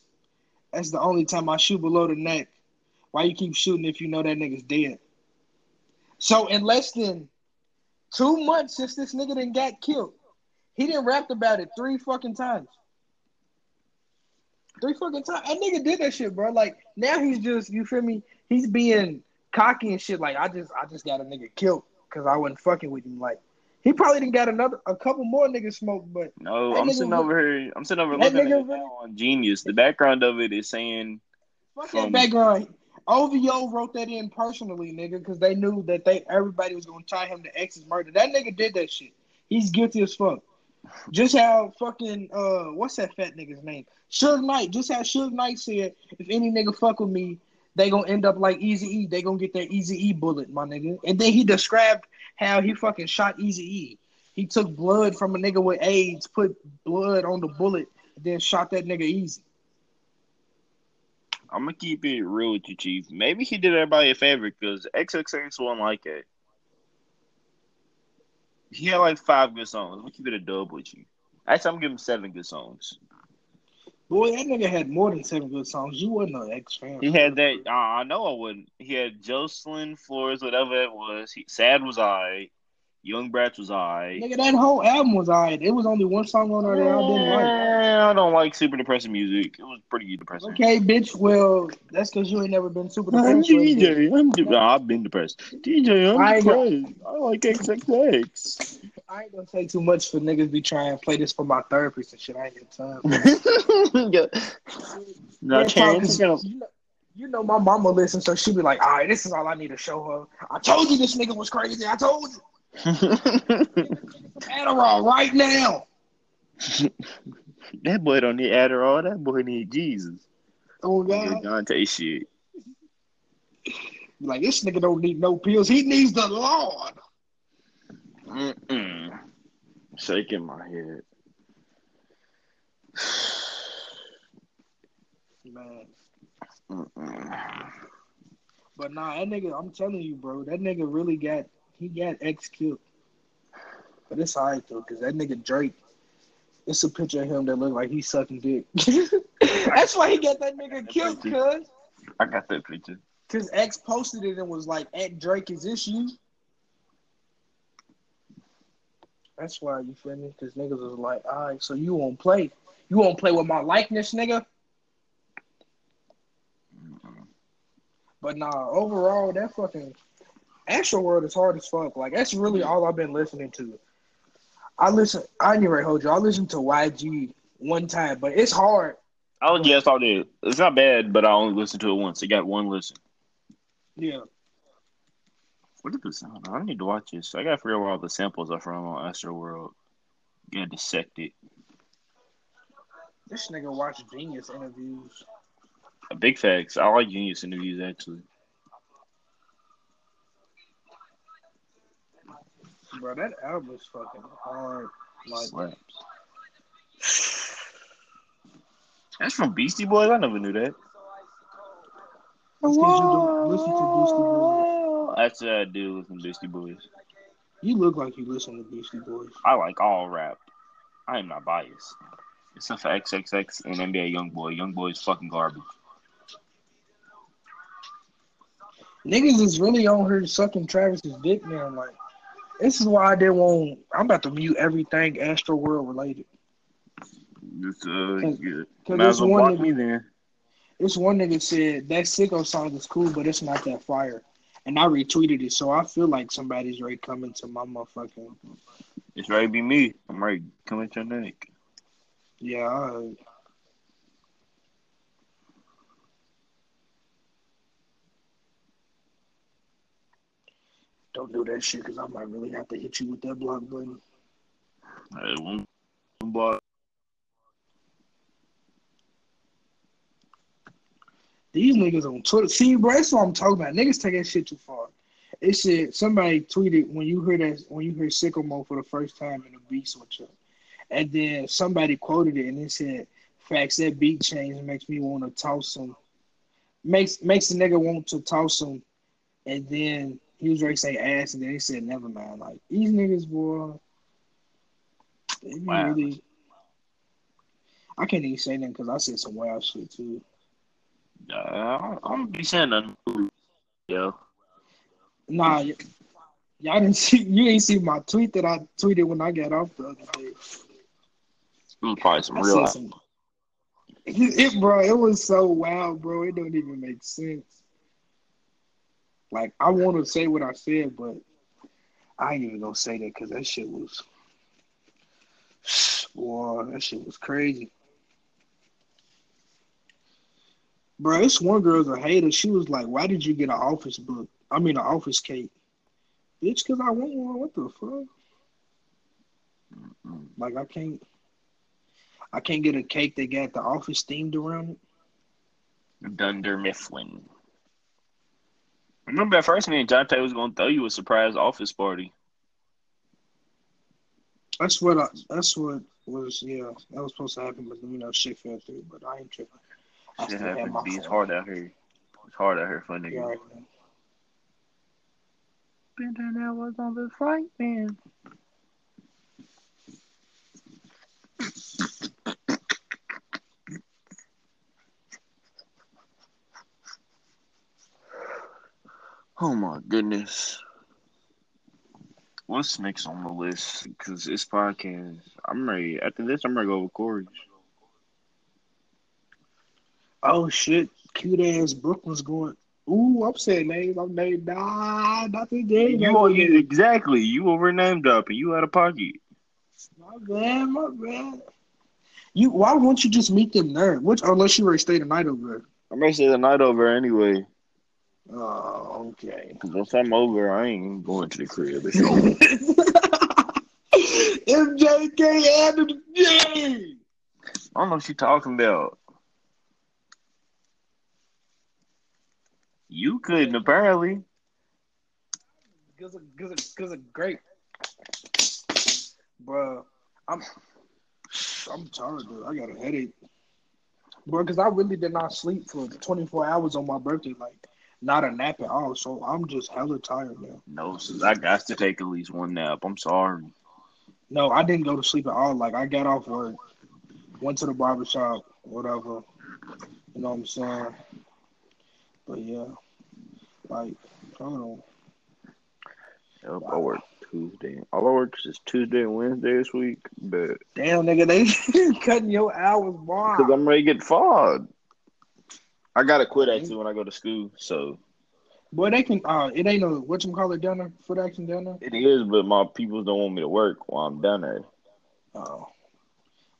Speaker 2: that's the only time I shoot below the neck. Why you keep shooting if you know that nigga's dead? So in less than two months since this nigga done got killed, he didn't rap about it three fucking times. Three fucking times. That nigga did that shit, bro. Like now he's just, you feel me? He's being cocky and shit. Like I just I just got a nigga killed because I wasn't fucking with him. Like he probably didn't got another a couple more niggas smoked, but
Speaker 1: No, I'm sitting
Speaker 2: re-
Speaker 1: over here. I'm sitting over looking at it now on Genius. The background of it is saying
Speaker 2: fuck
Speaker 1: From-
Speaker 2: that background. OVO wrote that in personally, nigga, because they knew that they everybody was gonna tie him to X's murder. That nigga did that shit. He's guilty as fuck. Just how fucking uh, what's that fat nigga's name? Suge Knight. Just how Suge Knight said, if any nigga fuck with me, they gonna end up like Easy E. They gonna get that Easy E bullet, my nigga. And then he described how he fucking shot Easy E. He took blood from a nigga with AIDS, put blood on the bullet, then shot that nigga easy.
Speaker 1: I'm gonna keep it real with you, Chief. Maybe he did everybody a favor because XXX wasn't like it. He had like five good songs. Gonna keep it a dub with you. Actually, I'm gonna give him seven good songs.
Speaker 2: Boy, that nigga had more than seven good songs. You wasn't an X fan.
Speaker 1: He had that. Uh, I know I wouldn't. He had Jocelyn Flores, whatever it was. He, Sad was I. Young Brats was I.
Speaker 2: Nigga, that whole album was alright. It was only one song on there that I didn't like.
Speaker 1: I don't like super depressing music. It was pretty depressing.
Speaker 2: Okay, bitch. Well, that's because you ain't never been super depressed. I'm depressed.
Speaker 1: DJ. I'm de- no, I've been depressed. DJ, I'm
Speaker 2: I ain't gonna-
Speaker 1: I like XXX.
Speaker 2: I ain't gonna say too much for niggas be trying to play this for my therapist and shit. I ain't got time.
Speaker 1: no *laughs*
Speaker 2: Yeah,
Speaker 1: chance.
Speaker 2: You know, you know my mama listens, so she be like, "All right, this is all I need to show her." I told you this nigga was crazy. I told you. Adderall right now. *laughs*
Speaker 1: that boy don't need Adderall. That boy need Jesus.
Speaker 2: Oh God.
Speaker 1: Dante shit.
Speaker 2: Like this nigga don't need no pills. He needs the Lord.
Speaker 1: Mm-mm. Shaking my head.
Speaker 2: Man.
Speaker 1: Mm-mm.
Speaker 2: But nah, that nigga, I'm telling you, bro, that nigga really got he got X killed. But it's alright though, cause that nigga Drake, it's a picture of him that look like he's sucking dick. *laughs* That's why he got that nigga killed, cuz.
Speaker 1: I got that picture.
Speaker 2: Cause X posted it and was like, "At Drake, is this you?" That's why you feel me? Cause niggas was like, "All right, so you won't play? You won't play with my likeness, nigga?" But nah, overall, that fucking Astroworld is hard as fuck. Like that's really all I've been listening to. I listen. I ain't even hold you. I listened to YG one time, but it's hard.
Speaker 1: Oh yes, I did. It's not bad, but I only listened to it once. It got one listen.
Speaker 2: Yeah,
Speaker 1: What is the sound? I need to watch this. I gotta figure out where all the samples are from on Astroworld. Gotta dissect it.
Speaker 2: this nigga watch Genius interviews.
Speaker 1: Big facts. I like Genius interviews actually.
Speaker 2: Bro, that album is fucking hard. Like,
Speaker 1: Slaps. That's from Beastie Boys. I never knew that.
Speaker 2: That's 'cause you don't listen to Beastie Boys.
Speaker 1: That's what I do listen to Beastie Boys.
Speaker 2: you look like you listen to Beastie Boys.
Speaker 1: I like all rap. I am not biased. Except for XXX and NBA YoungBoy. YoungBoy is fucking garbage.
Speaker 2: Niggas is really on here sucking Travis's dick now. Like, this is why I didn't want. I'm about to mute everything Astroworld related.
Speaker 1: It's, uh,
Speaker 2: Cause-
Speaker 1: good.
Speaker 2: cause
Speaker 1: Might
Speaker 2: this
Speaker 1: well
Speaker 2: one nigga-
Speaker 1: me then.
Speaker 2: This one nigga said that sicko song is cool, but it's not that fire. And I retweeted it, so I feel like somebody's ready coming to my motherfucking
Speaker 1: It's ready to be me. I'm ready to come at your neck.
Speaker 2: yeah. I, don't do that shit, cause I might really have to hit you with that block button.
Speaker 1: Hey, one one block.
Speaker 2: These niggas on Twitter. See, bro, that's what I'm talking about. Niggas take that shit too far. It said somebody tweeted when you heard that when you heard sicko mode for the first time in the beat switch up. And then somebody quoted it and it said, Facts that beat change makes me want to toss him. Makes makes the nigga want to toss him. And then he was ready to say ass, and then he said, never mind. Like these niggas, boy.
Speaker 1: Wow.
Speaker 2: really I can't even say nothing because I said some wild shit too.
Speaker 1: Uh, I'm be saying nothing. Yo.
Speaker 2: Nah, y- y'all didn't *laughs* see. You ain't see my tweet that I tweeted when I got off the other day.
Speaker 1: It probably some
Speaker 2: I
Speaker 1: real.
Speaker 2: some. It, bro, it was so wild, bro. It don't even make sense. Like I want to say what I said, but I ain't even gonna say that because that shit was, boy, that shit was crazy. Bro, this one girl's a hater. She was like, "Why did you get an office book? I mean, an office cake, bitch? Because I want one. What the fuck? Like, I can't, I can't get a cake that got the office themed around it.
Speaker 1: Dunder Mifflin. Remember at first me and Jonte was gonna throw you a surprise office party.
Speaker 2: That's what. I, that's what was. Yeah, that was supposed to happen, but you know, shit fell through. But I ain't tripping. I
Speaker 1: Shit
Speaker 2: still have
Speaker 1: happens.
Speaker 2: my
Speaker 1: B. It's hard out here. It's hard out here for
Speaker 2: You
Speaker 1: niggas.
Speaker 2: already know.
Speaker 1: Spent an hours on the flight, man. Oh my goodness. What's next on the list? Because this podcast, I'm ready. After this, I'm ready to go with Corey's.
Speaker 2: Oh shit, cute ass Brooklyn's going. Ooh, I'm saying names. I'm named. Nah, not the game.
Speaker 1: You, you exactly. You over named up and You out of pocket.
Speaker 2: My bad, my bad. You why won't you just meet them there? Which unless you already stay the night over
Speaker 1: I'm ready to stay the night over anyway.
Speaker 2: There. Oh, okay.
Speaker 1: Because once I'm over, I ain't going to the crib. *laughs* It's over.
Speaker 2: MJK and the J.
Speaker 1: I don't know what you talking about. You couldn't apparently.
Speaker 2: Cause of, cause of, cause of great, bro. I'm, I'm tired, dude. I got a headache, bro. Cause I really did not sleep for 24 hours on my birthday, like not a nap at all. So I'm just hella tired now.
Speaker 1: No, sis, I got to take at least one nap. I'm sorry.
Speaker 2: No, I didn't go to sleep at all. Like I got off work, went to the barbershop, whatever. You know what I'm saying? But yeah, like hold on.
Speaker 1: Yep, I work Tuesday. All I work is Tuesday and Wednesday this week, but
Speaker 2: Damn, nigga, they *laughs* cutting your hours, boy.
Speaker 1: because I'm ready to get fogged. I gotta quit actually when I go to school, so
Speaker 2: Boy, they can. Uh, it ain't no what you call it down there. Foot action down there.
Speaker 1: it is. But my people don't want me to work while I'm down there.
Speaker 2: Oh,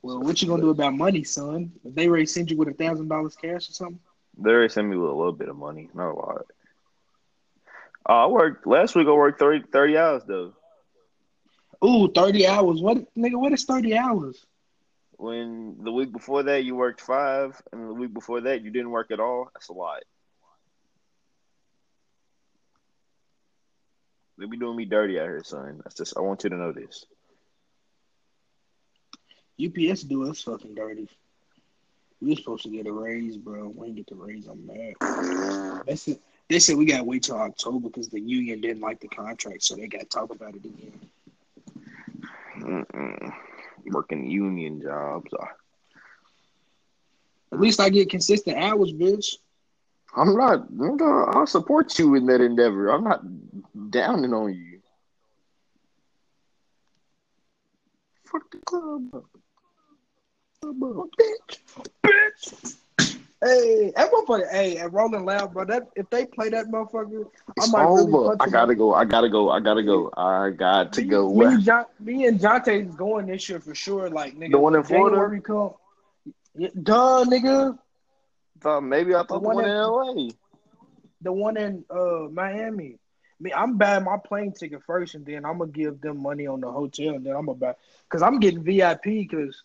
Speaker 2: well, what you gonna do about money, son? If they already send you with a thousand dollars cash or something.
Speaker 1: They already sent me with a little bit of money, not a lot. Uh, I worked last week. I worked 30, 30 hours though.
Speaker 2: Ooh, 30 hours. What nigga? What is thirty hours?
Speaker 1: When the week before that you worked five, and the week before that you didn't work at all, that's a lot. They be doing me dirty out here, son. That's just I want you to know this.
Speaker 2: UPS do us fucking dirty. We were supposed to get a raise, bro. We didn't get the raise. I'm mad. They said they said we gotta wait till October because the union didn't like the contract, so they got to talk about it again.
Speaker 1: Mm-mm. Working union jobs.
Speaker 2: At least I get consistent hours, bitch.
Speaker 1: I'm not. nigga, I'll support you in that endeavor. I'm not downing on you. Fuck the club. Club up.
Speaker 2: Bitch. Hey, that motherfucker. Hey, at Rolling Loud, bro. That if they play that motherfucker, I
Speaker 1: It's
Speaker 2: might really
Speaker 1: over.
Speaker 2: punch
Speaker 1: I
Speaker 2: him.
Speaker 1: gotta go. I gotta go. I gotta go. I got to
Speaker 2: me,
Speaker 1: go.
Speaker 2: Me, and John, me and Jonte's going this year for sure. Like nigga,
Speaker 1: The one in Florida?
Speaker 2: January come. Yeah, duh, nigga.
Speaker 1: Thought maybe I thought the
Speaker 2: one
Speaker 1: one in
Speaker 2: in-
Speaker 1: LA.
Speaker 2: The one in uh Miami. Me, I'm buying my plane ticket first, and then I'm gonna give them money on the hotel, and then I'm gonna buy because I'm getting VIP because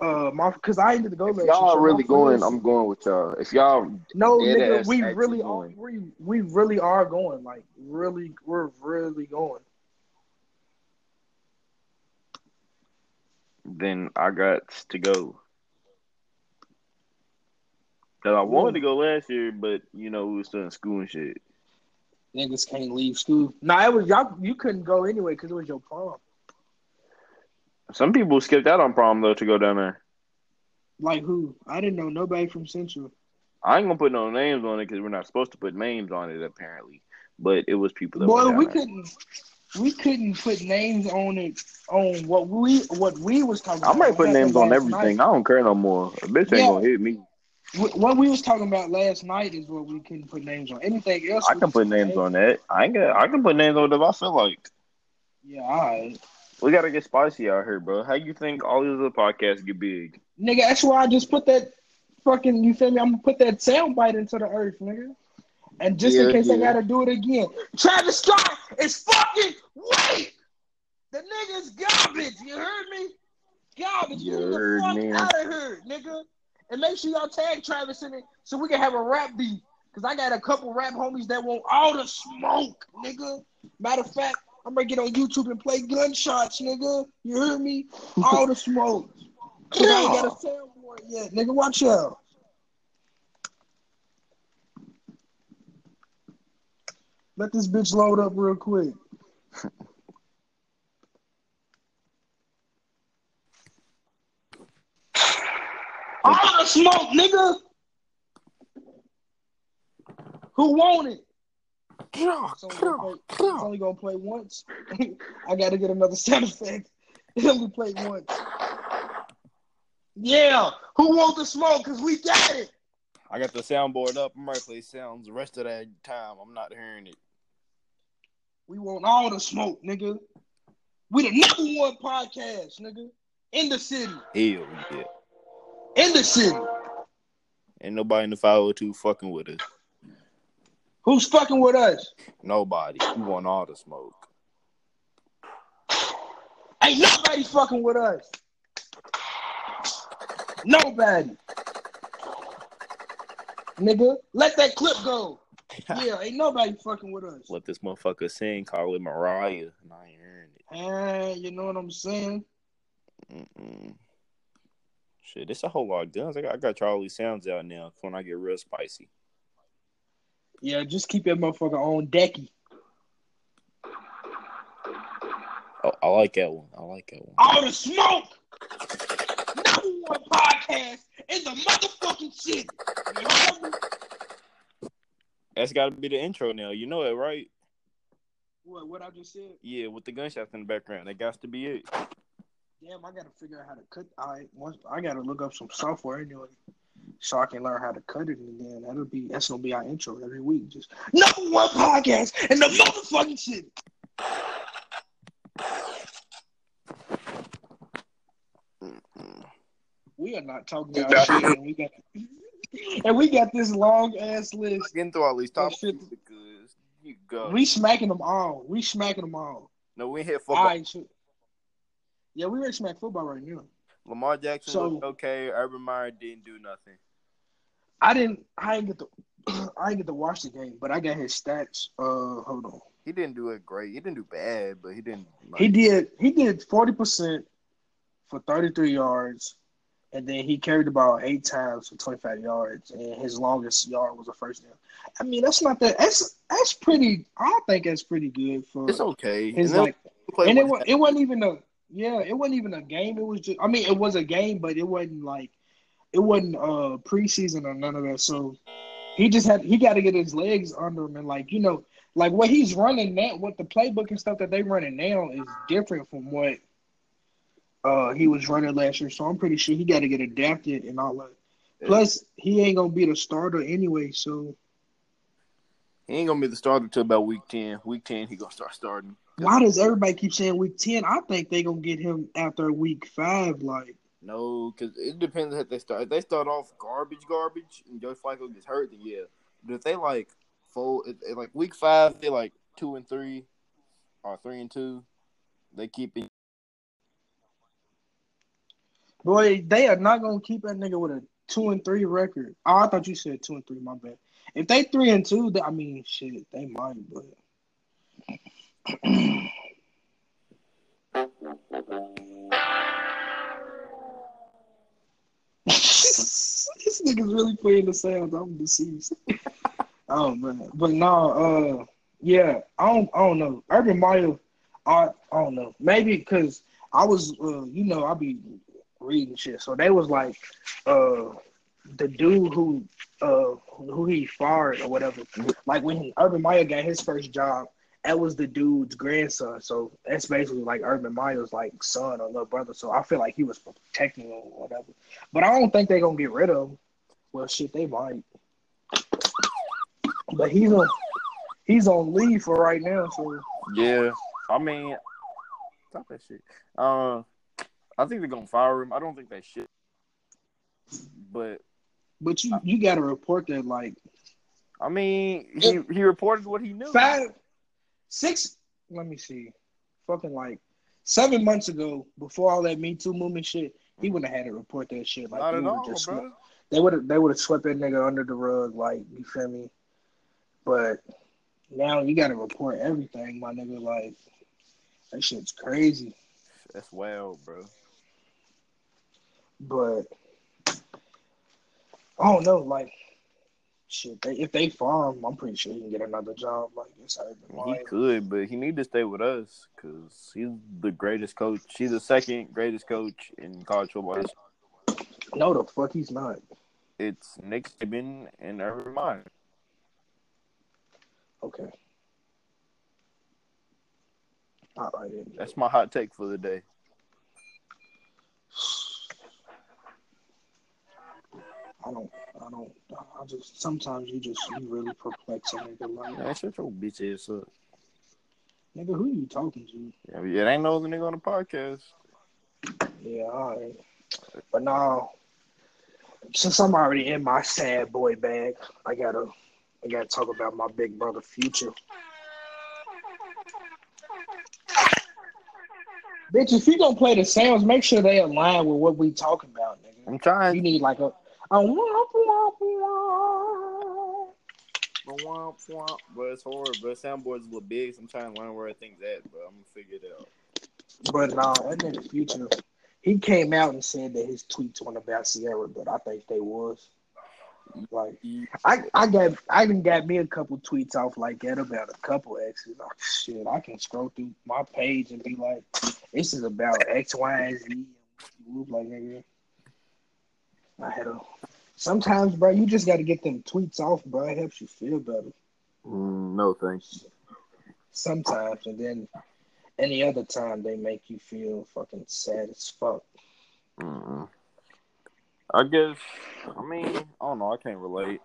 Speaker 2: uh my because I ended to go
Speaker 1: If y'all are really going,
Speaker 2: friends-
Speaker 1: I'm going with y'all. If y'all,
Speaker 2: No, nigga, we really are.
Speaker 1: going.
Speaker 2: We we really are going. Like really, we're really going.
Speaker 1: then I got to go. Cause I wanted to go last year, but you know we was still in school and shit.
Speaker 2: Niggas can't leave school. Nah, it was y'all. You couldn't go anyway because it was your prom.
Speaker 1: Some people skipped out on prom though to go down there.
Speaker 2: Like who? I didn't know nobody from Central.
Speaker 1: I ain't gonna put no names on it because we're not supposed to put names on it apparently. But it was people that
Speaker 2: Boy, we
Speaker 1: there.
Speaker 2: couldn't. We couldn't put names on it on what we what we was talking about.
Speaker 1: I
Speaker 2: about.
Speaker 1: might put names on everything.
Speaker 2: night.
Speaker 1: I don't care no more. A bitch ain't
Speaker 2: Yeah.
Speaker 1: gonna hit me.
Speaker 2: What we was talking about last night is what we couldn't put names on. Anything else?
Speaker 1: I can put names on that. I ain't got, I can put names on it if I feel like.
Speaker 2: Yeah, all right.
Speaker 1: We gotta get spicy out here, bro. How you think all these other podcasts get big?
Speaker 2: Nigga, that's why I just put that fucking, you feel me? I'm gonna put that sound bite into the earth, nigga. And just in
Speaker 4: Yeah,
Speaker 2: case I gotta do it again, Travis Scott is fucking weak. The nigga's garbage. You heard me? Garbage.
Speaker 4: You
Speaker 2: Get the
Speaker 4: heard
Speaker 2: fuck
Speaker 4: me.
Speaker 2: out of here, nigga. And make sure y'all tag Travis in it so we can have a rap beat. Cause I got a couple rap homies that want all the smoke, nigga. Matter of fact, I'm gonna get on YouTube and play gunshots, nigga. You hear me? *laughs* All the smoke. Cause I ain't got a *laughs* soundboard yet, nigga. Watch out. Let this bitch load up real quick. All the smoke, nigga. Who want it? It's only, gonna play, it's only gonna play once. *laughs* I gotta get another sound effect. *laughs* It only played once. Yeah, who want the smoke? Cause we got it.
Speaker 1: I got the soundboard up. I'm ready to play sounds the rest of that time. I'm not hearing it.
Speaker 2: We want all the smoke, nigga. We the number one podcast, nigga, in the city.
Speaker 1: Hell yeah.
Speaker 2: In the city.
Speaker 1: Ain't nobody in the 502 fucking with us.
Speaker 2: Who's fucking with us?
Speaker 1: Nobody. We want all the smoke.
Speaker 2: Ain't nobody fucking with us. Nobody. Nigga, let that clip go. *laughs* Yeah, ain't nobody fucking with us.
Speaker 1: Let this motherfucker sing, call it Mariah, and I ain't hearing it.
Speaker 2: Hey, you know what I'm saying?
Speaker 1: Mm-mm. Shit, it's a whole lot of guns. I got, I got Charlie sounds out now when I get real spicy.
Speaker 2: Yeah, just keep that motherfucker on decky.
Speaker 1: Oh, I like that one. I like that one.
Speaker 2: All the smoke. Number one podcast in the motherfucking city. You heard me?
Speaker 1: That's got to be the intro now. You know it, right?
Speaker 2: What, what I just said?
Speaker 1: Yeah, with the gunshots in the background. That got to be it.
Speaker 2: Damn, I gotta figure out how to cut. I once I gotta look up some software anyway, so I can learn how to cut it. And then that'll be that's gonna be our intro every week. Just number one podcast in the motherfucking city. We are not talking about shit, and we got and we got this long ass list.
Speaker 1: Getting through all these topics
Speaker 2: shit.
Speaker 1: you go.
Speaker 2: We smacking them all. We smacking them all.
Speaker 1: no, we hit football.
Speaker 2: All right, shit. Yeah, we ready to smack football right now.
Speaker 1: Lamar Jackson
Speaker 2: So-
Speaker 1: looked okay. Urban Meyer didn't do nothing.
Speaker 2: I didn't. I didn't get to. *clears throat* I didn't get to watch the game, but I got his stats. Uh, hold on.
Speaker 1: He didn't do it great. He didn't do bad, but he didn't. Like,
Speaker 2: He did. He did forty percent for thirty three yards, and then he carried the ball eight times for twenty five yards, and his longest yard was a first down. I mean, that's not that. That's that's pretty. I think that's pretty good for
Speaker 1: It's okay.
Speaker 2: his
Speaker 1: and
Speaker 2: like. And it was. It wasn't even a. Yeah, it wasn't even a game. It was just. I mean, it was a game, but it wasn't like. It wasn't uh preseason or none of that. So he just had. He got to get his legs under him and like you know like what he's running now. What the playbook and stuff that they running now is different from what uh he was running last year. So I'm pretty sure he got to get adapted and all that. Plus, he ain't gonna be the starter anyway. So
Speaker 1: he ain't gonna be the starter till about week ten. Week ten, he gonna start starting.
Speaker 2: why does everybody keep saying week ten? I think they gonna get him after week five. Like.
Speaker 1: No, because it depends if they start. If they start off garbage, garbage, and Joe Flacco gets hurt, then yeah. But if they like if, like week five, they like two and three, or three and two, they keep it.
Speaker 2: Boy, they are not gonna keep that nigga with a two and three record. Oh, I thought you said two and three. My bad. If they three and two, they, I mean, shit, they might. But *clears throat* this nigga's really playing the sounds. I'm deceased. *laughs* oh man, but no, uh, yeah, I don't, I don't know. Urban Meyer, I, I don't know. Maybe because I was, uh, you know, I be reading shit. So they was like, uh, the dude who, uh, who he fired or whatever. Like when Urban Meyer got his first job, that was the dude's grandson. So that's basically like Urban Meyer's like son or little brother. So I feel like he was protecting him or whatever. But I don't think they're gonna get rid of him. Well, shit, they might. But he's on he's on leave for right now, so
Speaker 1: Yeah, I mean, stop that shit. Uh, I think they're gonna fire him. I don't think they should, but
Speaker 2: but you you got to report that like
Speaker 1: I mean, he he reported what he knew.
Speaker 2: five, six. Let me see, fucking like seven months ago, before all that Me Too movement shit, he wouldn't have had to report that shit. Like
Speaker 1: Not
Speaker 2: they
Speaker 1: at all,
Speaker 2: just
Speaker 1: bro.
Speaker 2: they would have they would have swept that nigga under the rug, like you feel me. But now you got to report everything, my nigga. Like that shit's crazy.
Speaker 1: That's wild, bro.
Speaker 2: But I don't know, like shit. They, if they farm, I'm pretty sure he can get another job. Like it's
Speaker 1: He could, but he need to stay with us because he's the greatest coach. He's the second greatest coach in college football. history.
Speaker 2: No, the fuck he's not.
Speaker 1: It's Nick Saban and Urban Meyer.
Speaker 2: Okay. All right.
Speaker 1: That's my hot take for the day. *sighs* *sighs* *sighs*
Speaker 2: I don't. I don't. I just sometimes you just you really perplex a nigga. Like,
Speaker 1: Man, shut your bitch ass up.
Speaker 2: nigga, who you talking to?
Speaker 1: Yeah, it ain't no other nigga on the podcast.
Speaker 2: Yeah, all right. But now, since I'm already in my sad boy bag, I gotta, I gotta talk about my big brother future. Bitch, if you gonna play the sounds, make sure they align with what we talking about, nigga.
Speaker 1: I'm trying.
Speaker 2: You need like a, a womp womp womp.
Speaker 1: Womp, womp. But it's hard, but soundboard's a little big, so I'm trying to learn where things at, but I'm gonna figure it out.
Speaker 2: But nah, that nigga future, he came out and said that his tweets weren't about Ciara, but I think they was. Like I, I got I even got me a couple tweets off like that about a couple exes. Like, shit, I can scroll through my page and be like, this is about X, Y, and Z. Look like nigga. I had a sometimes, bro, you just gotta get them tweets off, bro. It helps you feel better.
Speaker 1: Mm, no thanks.
Speaker 2: Sometimes and then any other time they make you feel fucking sad as fuck.
Speaker 1: Mm. I guess. I mean, I don't know. I can't relate.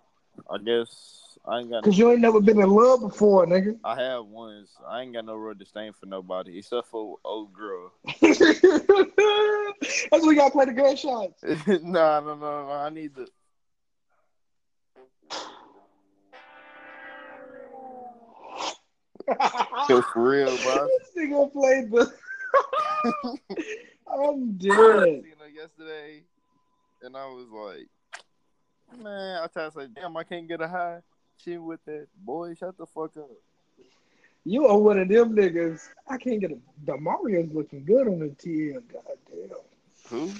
Speaker 1: I guess I ain't got.
Speaker 2: Cause you ain't never been in love before, nigga.
Speaker 1: I have once. I ain't got no real disdain for nobody except for old girl. *laughs*
Speaker 2: That's what you gotta play the gunshots. *laughs*
Speaker 1: nah, no, no, no. I need to. Yo, for real, bro.
Speaker 2: this nigga played the. *laughs* I'm
Speaker 1: I
Speaker 2: dead.
Speaker 1: seen her yesterday, and I was like, man, I tried to say, damn, I can't get a high. She with that boy. Shut the fuck up.
Speaker 2: You are one of them niggas. I can't get a. Demario's looking good on the TL. Goddamn.
Speaker 1: Who?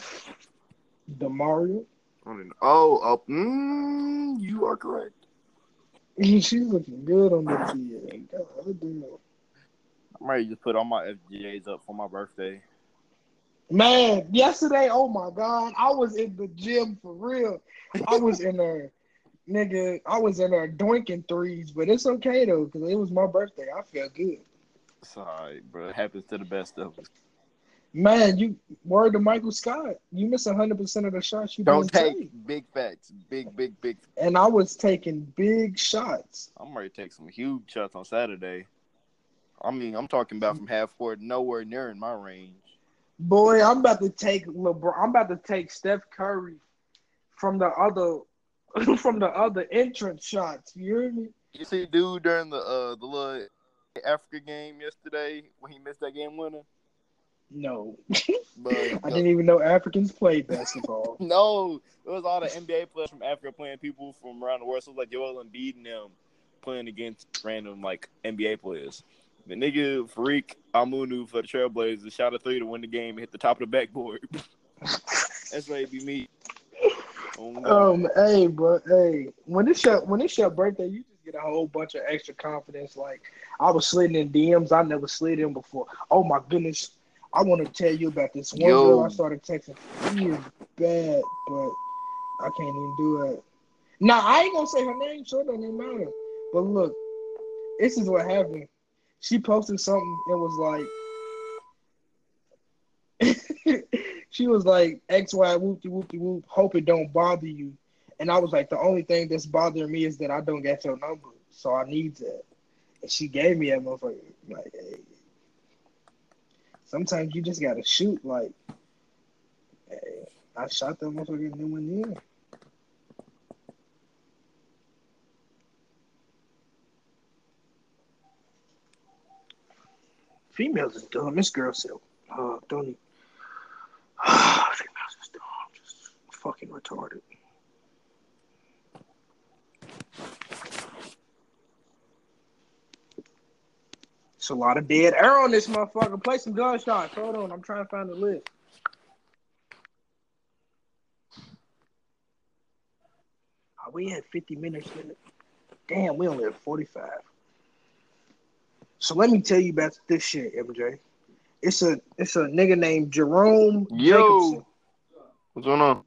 Speaker 2: Demario.
Speaker 1: I don't. Oh, oh, mm, you are correct.
Speaker 2: She's looking good on the TL. Goddamn.
Speaker 1: I'm ready to just put all my FGAs up for my birthday.
Speaker 2: Man, yesterday, oh my god, I was in the gym for real. I was in there, *laughs* nigga. I was in there doinking threes, but it's okay though, cause it was my birthday. I felt good.
Speaker 1: Sorry, alright, bro. It happens to the best of us.
Speaker 2: Man, you word to Michael Scott. You miss hundred percent of the shots you
Speaker 1: Don't
Speaker 2: didn't
Speaker 1: take big facts. Big, big, big.
Speaker 2: And I was taking big shots.
Speaker 1: I'm ready to take some huge shots on Saturday. I mean, I'm talking about from half court, nowhere near in my range.
Speaker 2: Boy, I'm about to take LeBron. I'm about to take Steph Curry from the other *laughs* from the other entrance shots. You hear me?
Speaker 1: You see, dude, during the uh the little Africa game yesterday when he missed that game winner.
Speaker 2: No,
Speaker 1: But *laughs*
Speaker 2: I didn't even know Africans played basketball. *laughs*
Speaker 1: no, it was all the NBA players from Africa playing people from around the world. So it was like Joel Embiid and them playing against random like NBA players. The nigga Farouq Aminu for the Trailblazers shot a three to win the game and hit the top of the backboard. *laughs* That's why it be me. Oh,
Speaker 2: Um, hey, bro, hey, when it's your when it's your birthday, you just get a whole bunch of extra confidence. Like I was sliding in DMs, I never slid in before. Oh my goodness, I want to tell you about this one
Speaker 1: Yo.
Speaker 2: girl I started texting. She is bad, but I can't even do it. Now I ain't gonna say her name, so it don't even matter. But look, this is what happened. She posted something. It was like. *laughs* she was like X Y whoopty whoopty whoop. Hope it don't bother you. And I was like, the only thing that's bothering me is that I don't get your number, so I need that. And she gave me that motherfucker. Like, hey. sometimes you just gotta shoot. Like, hey, I shot that motherfucker and then went in. Females is dumb. This girl said, "Oh, don't." Even... *sighs* Females is dumb. Just fucking retarded. It's a lot of dead air on this motherfucker. Play some gunshots. Hold on, I'm trying to find the list. Oh, we had 50 minutes in it. Damn, we only have 45. So let me tell you about this shit, MJ. It's a it's a nigga named Jerome
Speaker 3: Yo.
Speaker 2: Jacobson.
Speaker 3: What's going on?